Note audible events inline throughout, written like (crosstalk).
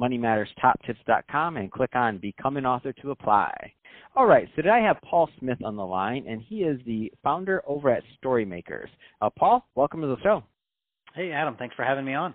moneymatterstoptips.com, and click on Become an Author to apply. All right, so today I have Paul Smith on the line, and he is the founder over at Storymakers. Uh, Paul, welcome to the show. Hey, Adam, thanks for having me on.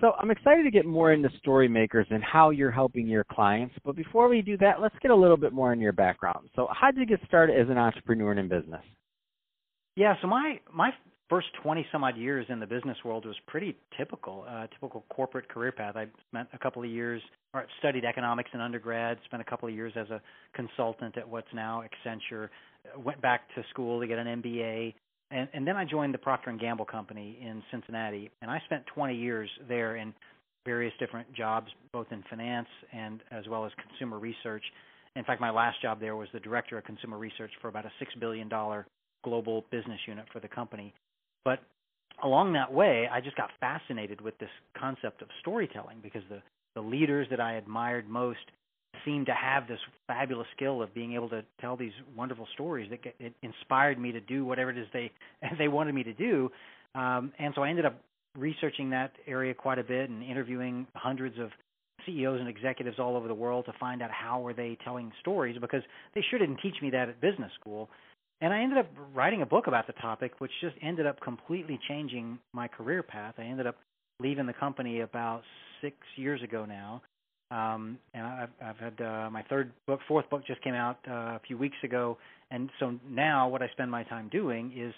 So I'm excited to get more into Storymakers and how you're helping your clients. But before we do that, let's get a little bit more in your background. So how did you get started as an entrepreneur and in business? Yeah, so my my first 20 some odd years in the business world was pretty typical, uh, typical corporate career path. I spent a couple of years, or studied economics in undergrad, spent a couple of years as a consultant at what's now Accenture, went back to school to get an MBA, and, and then I joined the Procter and Gamble company in Cincinnati, and I spent 20 years there in various different jobs, both in finance and as well as consumer research. In fact, my last job there was the director of consumer research for about a six billion dollar global business unit for the company. But along that way, I just got fascinated with this concept of storytelling because the the leaders that I admired most seemed to have this fabulous skill of being able to tell these wonderful stories that get, it inspired me to do whatever it is they (laughs) they wanted me to do. Um, and so I ended up researching that area quite a bit and interviewing hundreds of CEOs and executives all over the world to find out how were they telling stories because they sure didn't teach me that at business school. And I ended up writing a book about the topic, which just ended up completely changing my career path. I ended up leaving the company about six years ago now. Um, and I've, I've had uh, my third book, fourth book just came out uh, a few weeks ago. And so now what I spend my time doing is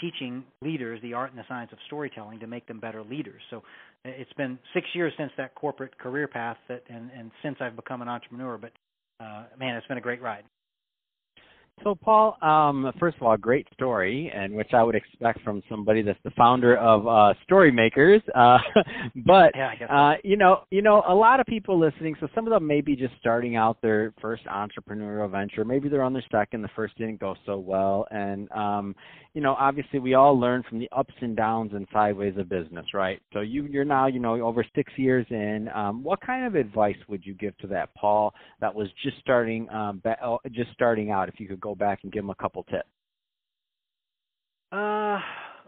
teaching leaders the art and the science of storytelling to make them better leaders. So it's been six years since that corporate career path that, and, and since I've become an entrepreneur. But uh, man, it's been a great ride. So, Paul, um, first of all, great story, and which I would expect from somebody that's the founder of uh, Storymakers. Uh, (laughs) but yeah, uh, you know, you know, a lot of people listening. So some of them may be just starting out their first entrepreneurial venture. Maybe they're on their second. The first didn't go so well, and um, you know, obviously, we all learn from the ups and downs and sideways of business, right? So you, you're now, you know, over six years in. Um, what kind of advice would you give to that Paul that was just starting, um, just starting out? If you could go back and give them a couple tips. Uh,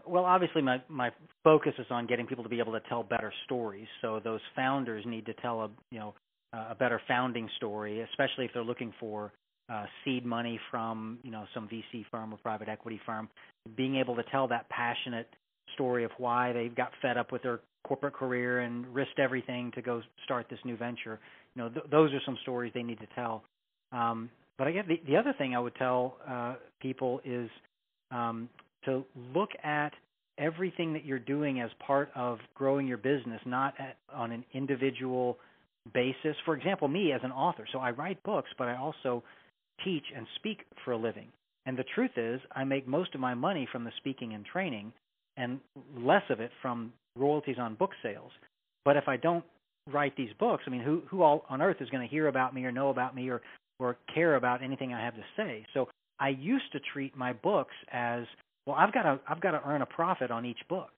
well, obviously, my my focus is on getting people to be able to tell better stories. So those founders need to tell a you know a better founding story, especially if they're looking for uh, seed money from you know some VC firm or private equity firm. Being able to tell that passionate story of why they've got fed up with their corporate career and risked everything to go start this new venture. You know, th- those are some stories they need to tell. Um, but I guess the, the other thing I would tell uh, people is um, to look at everything that you're doing as part of growing your business, not at, on an individual basis. For example, me as an author, so I write books, but I also teach and speak for a living. And the truth is, I make most of my money from the speaking and training, and less of it from royalties on book sales. But if I don't write these books, I mean, who who all on earth is going to hear about me or know about me or or care about anything I have to say. So I used to treat my books as well. I've got to I've got to earn a profit on each book,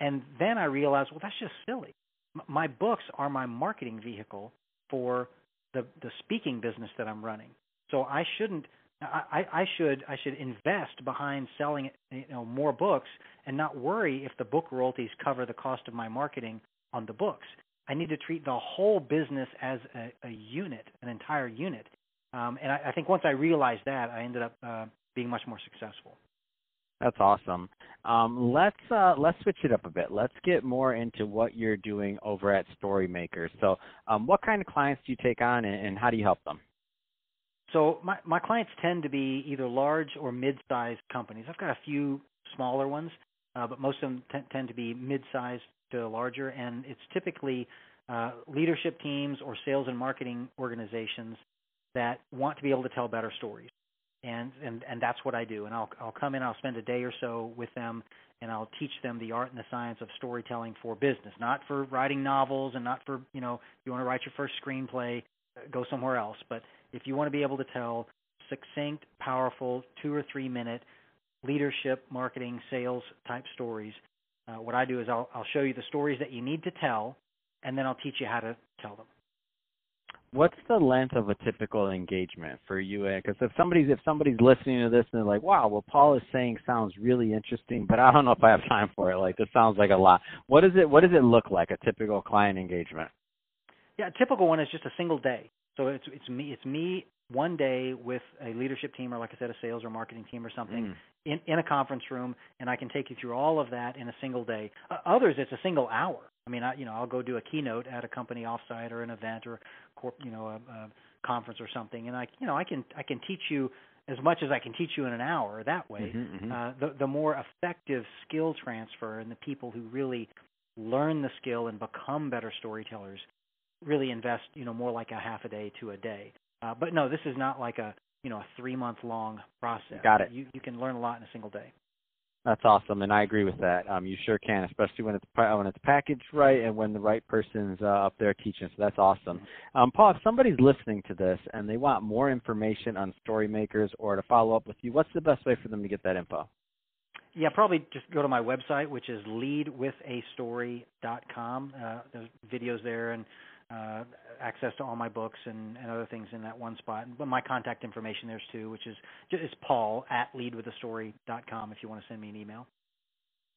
and then I realized, well, that's just silly. M- my books are my marketing vehicle for the the speaking business that I'm running. So I shouldn't. I, I should I should invest behind selling you know more books and not worry if the book royalties cover the cost of my marketing on the books. I need to treat the whole business as a, a unit, an entire unit. Um, and I, I think once I realized that, I ended up uh, being much more successful. That's awesome. Um, let's uh, let's switch it up a bit. Let's get more into what you're doing over at Storymakers. So, um, what kind of clients do you take on, and, and how do you help them? So my my clients tend to be either large or mid-sized companies. I've got a few smaller ones, uh, but most of them t- tend to be mid-sized to larger, and it's typically uh, leadership teams or sales and marketing organizations that want to be able to tell better stories. And, and and that's what I do. And I'll I'll come in. I'll spend a day or so with them, and I'll teach them the art and the science of storytelling for business, not for writing novels, and not for you know you want to write your first screenplay, go somewhere else. But If you want to be able to tell succinct, powerful, two or three minute leadership, marketing, sales type stories, uh, what I do is I'll, I'll show you the stories that you need to tell, and then I'll teach you how to tell them. What's the length of a typical engagement for you? Because if somebody's if somebody's listening to this and they're like, "Wow, what Paul is saying sounds really interesting," but I don't know if I have (laughs) time for it. Like this sounds like a lot. What does it What does it look like a typical client engagement? Yeah, a typical one is just a single day. So it's it's me it's me one day with a leadership team or like I said a sales or marketing team or something mm. in in a conference room and I can take you through all of that in a single day. Uh, others it's a single hour. I mean, I you know, I'll go do a keynote at a company offsite or an event or corp, you know, a, a conference or something and I you know, I can I can teach you as much as I can teach you in an hour that way. Mm-hmm, mm-hmm. Uh, the the more effective skill transfer and the people who really learn the skill and become better storytellers really invest, you know, more like a half a day to a day. Uh, but no, this is not like a you know a three month long process. Got it. You you can learn a lot in a single day. That's awesome, and I agree with that. Um, you sure can, especially when it's when it's packaged right and when the right person's uh, up there teaching. So that's awesome. Um, Paul, if somebody's listening to this and they want more information on Storymakers or to follow up with you, what's the best way for them to get that info? Yeah, probably just go to my website, which is leadwithastory.com. Uh, there's videos there and uh, access to all my books and, and other things in that one spot. But my contact information there's too, which is is Paul at leadwithastory.com if you want to send me an email.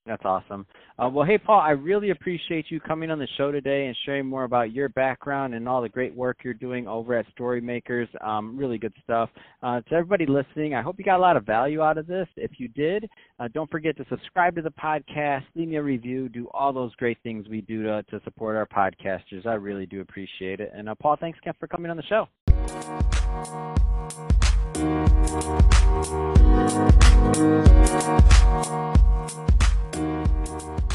That's awesome. Uh, well, hey, Paul, I really appreciate you coming on the show today and sharing more about your background and all the great work you're doing over at Storymakers. Um, really good stuff. Uh, to everybody listening, I hope you got a lot of value out of this. If you did, uh, don't forget to subscribe to the podcast, leave me a review, do all those great things we do to, to support our podcasters. I really do appreciate it. And uh, Paul, thanks again for coming on the show. Música